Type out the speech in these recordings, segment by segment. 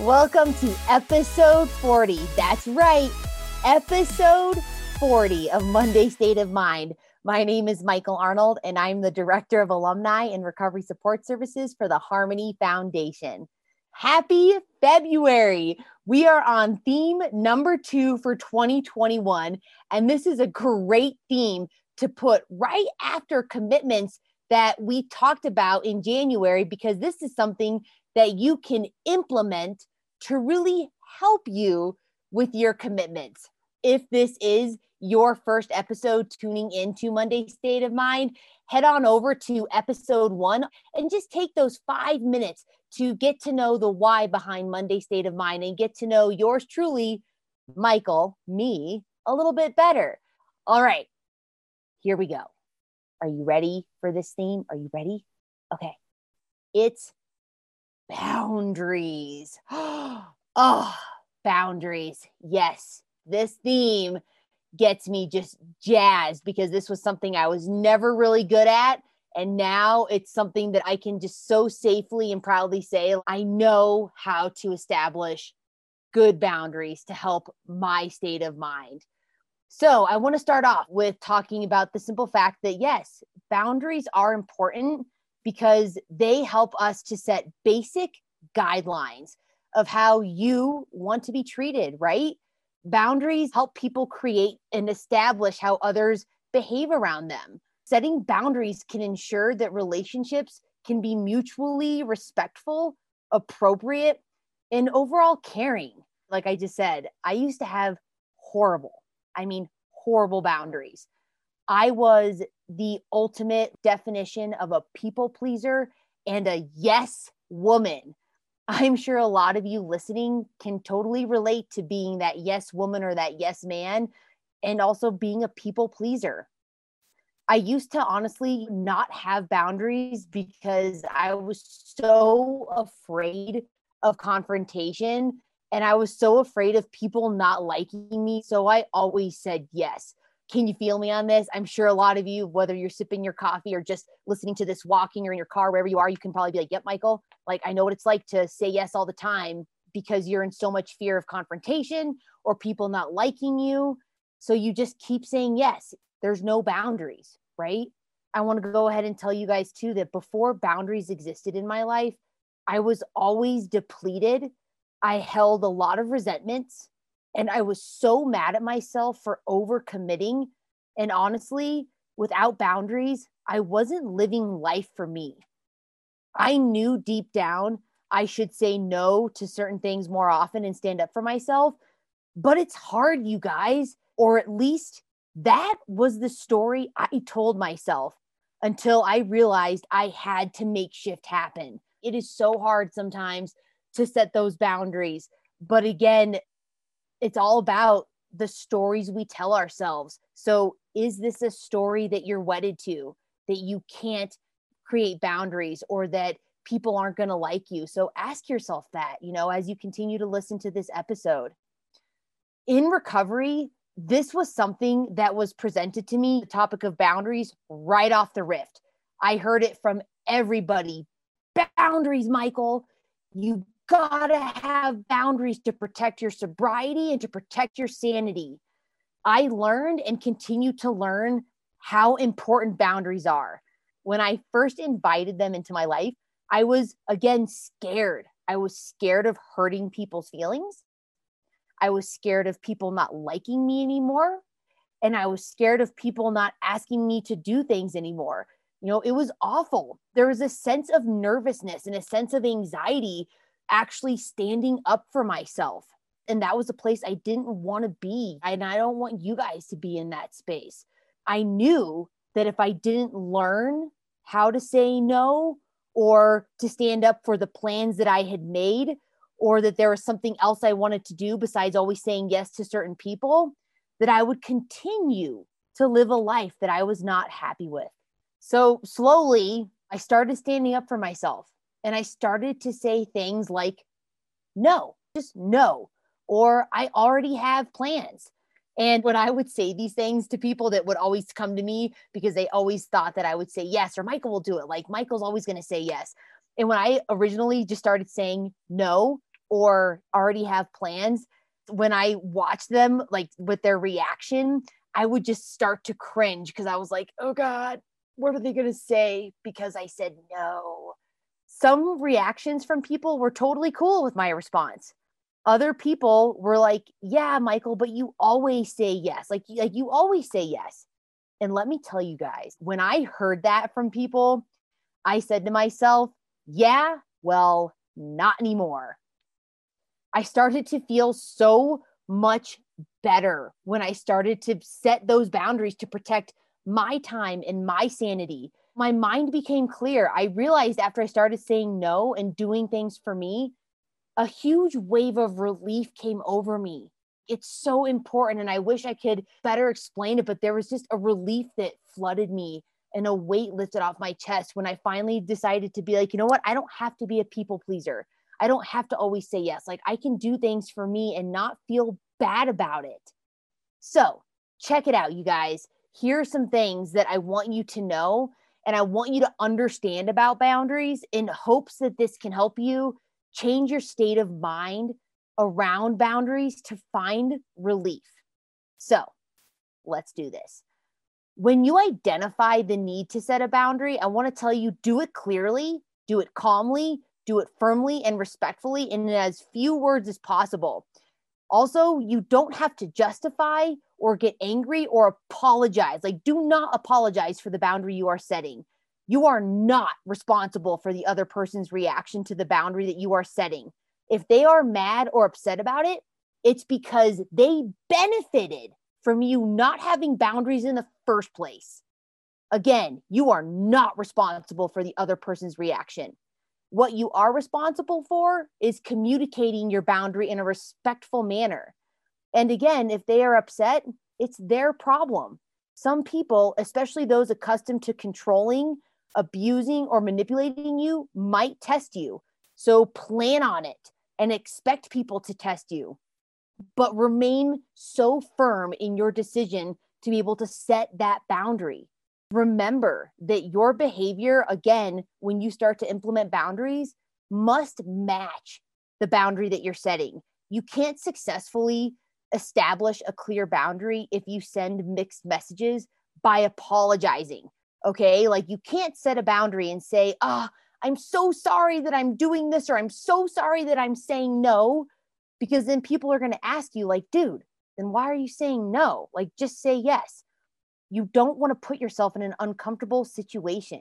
Welcome to episode 40. That's right, episode 40 of Monday State of Mind. My name is Michael Arnold, and I'm the Director of Alumni and Recovery Support Services for the Harmony Foundation. Happy February! We are on theme number two for 2021, and this is a great theme to put right after commitments that we talked about in January because this is something that you can implement to really help you with your commitments. If this is your first episode tuning into Monday State of Mind, head on over to episode one and just take those five minutes to get to know the why behind Monday State of Mind and get to know yours truly, Michael, me, a little bit better. All right, here we go. Are you ready for this theme? Are you ready? Okay. It's boundaries. oh, boundaries. Yes, this theme gets me just jazzed because this was something I was never really good at. And now it's something that I can just so safely and proudly say I know how to establish good boundaries to help my state of mind. So, I want to start off with talking about the simple fact that yes, boundaries are important because they help us to set basic guidelines of how you want to be treated, right? Boundaries help people create and establish how others behave around them. Setting boundaries can ensure that relationships can be mutually respectful, appropriate, and overall caring. Like I just said, I used to have horrible, I mean, horrible boundaries. I was the ultimate definition of a people pleaser and a yes woman. I'm sure a lot of you listening can totally relate to being that yes woman or that yes man and also being a people pleaser. I used to honestly not have boundaries because I was so afraid of confrontation and I was so afraid of people not liking me. So I always said yes. Can you feel me on this? I'm sure a lot of you, whether you're sipping your coffee or just listening to this walking or in your car, wherever you are, you can probably be like, Yep, Michael, like I know what it's like to say yes all the time because you're in so much fear of confrontation or people not liking you. So you just keep saying yes. There's no boundaries, right? I want to go ahead and tell you guys too that before boundaries existed in my life, I was always depleted. I held a lot of resentments. And I was so mad at myself for overcommitting. And honestly, without boundaries, I wasn't living life for me. I knew deep down I should say no to certain things more often and stand up for myself. But it's hard, you guys, or at least that was the story I told myself until I realized I had to make shift happen. It is so hard sometimes to set those boundaries. But again, it's all about the stories we tell ourselves. So, is this a story that you're wedded to that you can't create boundaries or that people aren't going to like you? So, ask yourself that, you know, as you continue to listen to this episode. In recovery, this was something that was presented to me, the topic of boundaries, right off the rift. I heard it from everybody. Boundaries, Michael. You gotta have boundaries to protect your sobriety and to protect your sanity. I learned and continue to learn how important boundaries are. When I first invited them into my life, I was again scared. I was scared of hurting people's feelings. I was scared of people not liking me anymore. And I was scared of people not asking me to do things anymore. You know, it was awful. There was a sense of nervousness and a sense of anxiety actually standing up for myself. And that was a place I didn't want to be. And I don't want you guys to be in that space. I knew that if I didn't learn how to say no or to stand up for the plans that I had made, or that there was something else I wanted to do besides always saying yes to certain people, that I would continue to live a life that I was not happy with. So slowly, I started standing up for myself. And I started to say things like, no, just no. Or I already have plans. And when I would say these things to people that would always come to me because they always thought that I would say yes or Michael will do it, like Michael's always going to say yes. And when I originally just started saying no or already have plans, when I watched them, like with their reaction, I would just start to cringe because I was like, oh God, what are they going to say? Because I said no. Some reactions from people were totally cool with my response other people were like, "Yeah, Michael, but you always say yes. Like like you always say yes." And let me tell you guys, when I heard that from people, I said to myself, "Yeah, well, not anymore." I started to feel so much better when I started to set those boundaries to protect my time and my sanity. My mind became clear. I realized after I started saying no and doing things for me a huge wave of relief came over me. It's so important. And I wish I could better explain it, but there was just a relief that flooded me and a weight lifted off my chest when I finally decided to be like, you know what? I don't have to be a people pleaser. I don't have to always say yes. Like I can do things for me and not feel bad about it. So check it out, you guys. Here are some things that I want you to know and I want you to understand about boundaries in hopes that this can help you change your state of mind around boundaries to find relief. So let's do this. When you identify the need to set a boundary, I want to tell you do it clearly, do it calmly, do it firmly and respectfully, and in as few words as possible. Also, you don't have to justify or get angry or apologize. Like, do not apologize for the boundary you are setting you are not responsible for the other person's reaction to the boundary that you are setting. If they are mad or upset about it, it's because they benefited from you not having boundaries in the first place. Again, you are not responsible for the other person's reaction. What you are responsible for is communicating your boundary in a respectful manner. And again, if they are upset, it's their problem. Some people, especially those accustomed to controlling abusing or manipulating you might test you. So plan on it and expect people to test you, but remain so firm in your decision to be able to set that boundary. Remember that your behavior, again, when you start to implement boundaries, must match the boundary that you're setting. You can't successfully establish a clear boundary if you send mixed messages by apologizing Okay. Like you can't set a boundary and say, ah, oh, I'm so sorry that I'm doing this, or I'm so sorry that I'm saying no, because then people are going to ask you, like, dude, then why are you saying no? Like, just say yes. You don't want to put yourself in an uncomfortable situation.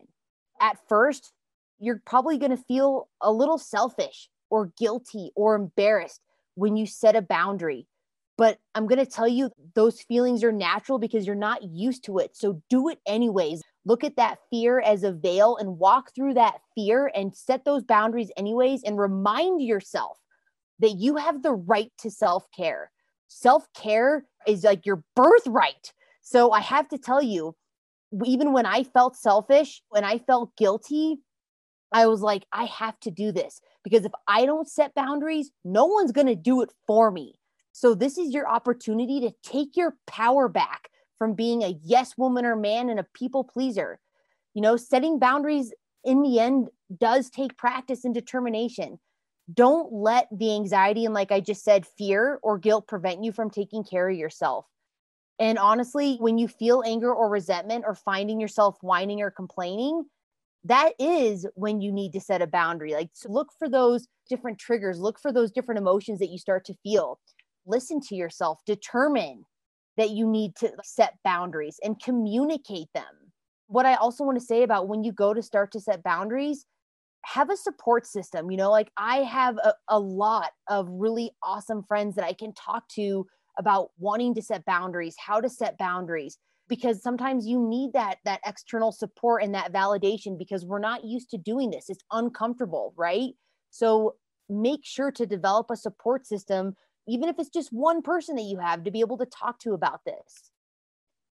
At first, you're probably going to feel a little selfish or guilty or embarrassed when you set a boundary. But I'm going to tell you, those feelings are natural because you're not used to it. So do it anyways look at that fear as a veil and walk through that fear and set those boundaries anyways and remind yourself that you have the right to self-care self-care is like your birthright so i have to tell you even when i felt selfish when i felt guilty i was like i have to do this because if i don't set boundaries no one's going to do it for me so this is your opportunity to take your power back from being a yes woman or man and a people pleaser. You know, setting boundaries in the end does take practice and determination. Don't let the anxiety and, like I just said, fear or guilt prevent you from taking care of yourself. And honestly, when you feel anger or resentment or finding yourself whining or complaining, that is when you need to set a boundary. Like, so look for those different triggers, look for those different emotions that you start to feel. Listen to yourself, determine that you need to set boundaries and communicate them. What I also want to say about when you go to start to set boundaries, have a support system. You know, like I have a, a lot of really awesome friends that I can talk to about wanting to set boundaries, how to set boundaries because sometimes you need that that external support and that validation because we're not used to doing this. It's uncomfortable, right? So make sure to develop a support system even if it's just one person that you have to be able to talk to about this.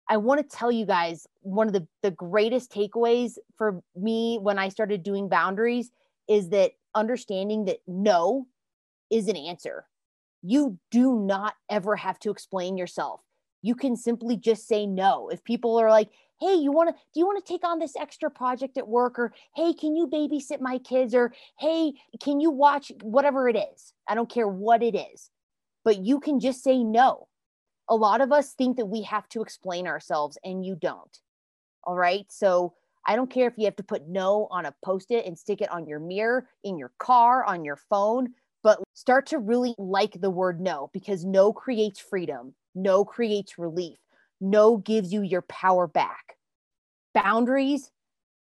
I want to tell you guys one of the, the greatest takeaways for me when I started doing boundaries is that understanding that no is an answer. You do not ever have to explain yourself. You can simply just say no. If people are like, hey, you want to, do you want to take on this extra project at work? Or, hey, can you babysit my kids? Or, hey, can you watch whatever it is? I don't care what it is, but you can just say no. A lot of us think that we have to explain ourselves, and you don't. All right. So, I don't care if you have to put no on a post it and stick it on your mirror, in your car, on your phone, but start to really like the word no because no creates freedom, no creates relief, no gives you your power back. Boundaries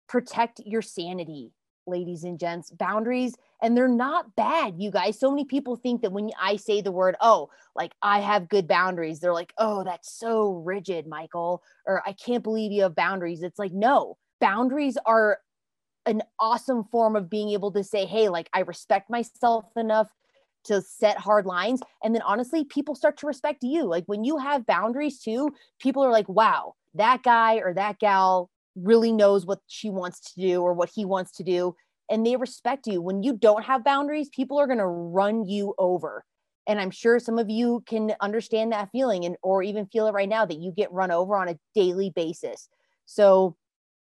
protect your sanity, ladies and gents. Boundaries, and they're not bad, you guys. So many people think that when I say the word, oh, like I have good boundaries, they're like, oh, that's so rigid, Michael, or I can't believe you have boundaries. It's like, no, boundaries are an awesome form of being able to say, hey, like I respect myself enough to set hard lines. And then honestly, people start to respect you. Like when you have boundaries too, people are like, wow, that guy or that gal really knows what she wants to do or what he wants to do. And they respect you. When you don't have boundaries, people are going to run you over. And I'm sure some of you can understand that feeling and or even feel it right now that you get run over on a daily basis. So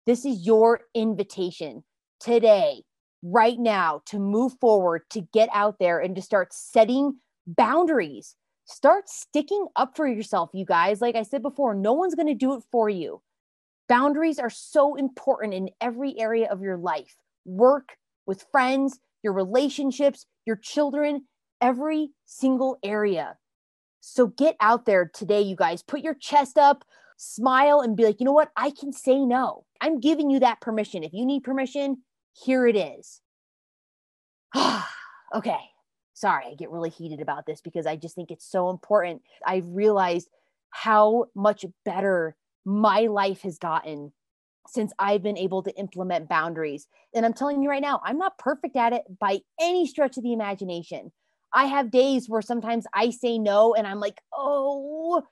this is your invitation today, right now, to move forward, to get out there and to start setting boundaries. Start sticking up for yourself, you guys. Like I said before, no one's going to do it for you. Boundaries are so important in every area of your life work, with friends, your relationships, your children, every single area. So get out there today, you guys. Put your chest up, smile, and be like, you know what? I can say no. I'm giving you that permission. If you need permission, here it is. okay. Sorry, I get really heated about this because I just think it's so important. I've realized how much better my life has gotten since I've been able to implement boundaries. And I'm telling you right now, I'm not perfect at it by any stretch of the imagination. I have days where sometimes I say no and I'm like, oh,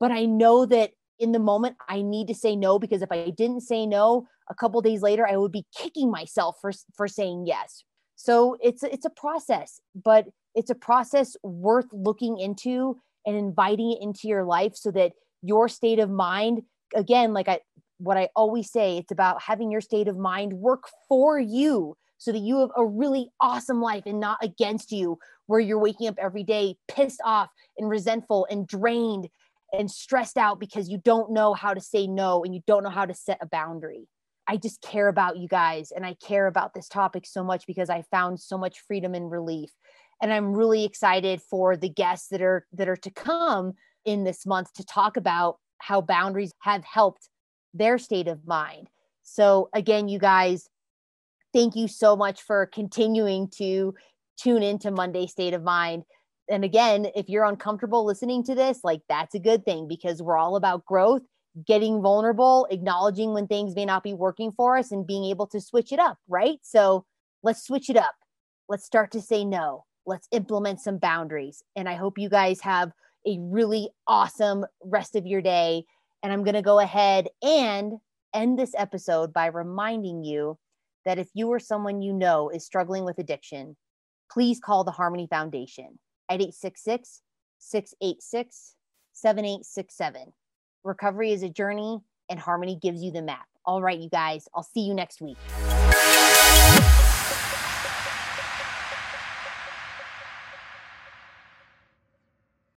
but I know that in the moment I need to say no because if I didn't say no, a couple days later I would be kicking myself for for saying yes. So it's it's a process, but it's a process worth looking into and inviting it into your life so that your state of mind again like I what I always say it's about having your state of mind work for you so that you have a really awesome life and not against you where you're waking up every day pissed off and resentful and drained and stressed out because you don't know how to say no and you don't know how to set a boundary. I just care about you guys and I care about this topic so much because I found so much freedom and relief. And I'm really excited for the guests that are that are to come in this month to talk about how boundaries have helped their state of mind. So again, you guys, thank you so much for continuing to tune into Monday State of Mind and again, if you're uncomfortable listening to this, like that's a good thing because we're all about growth, getting vulnerable, acknowledging when things may not be working for us, and being able to switch it up, right? So let's switch it up. Let's start to say no. Let's implement some boundaries. And I hope you guys have a really awesome rest of your day. And I'm going to go ahead and end this episode by reminding you that if you or someone you know is struggling with addiction, please call the Harmony Foundation at 866 686 7867. Recovery is a journey, and Harmony gives you the map. All right, you guys, I'll see you next week.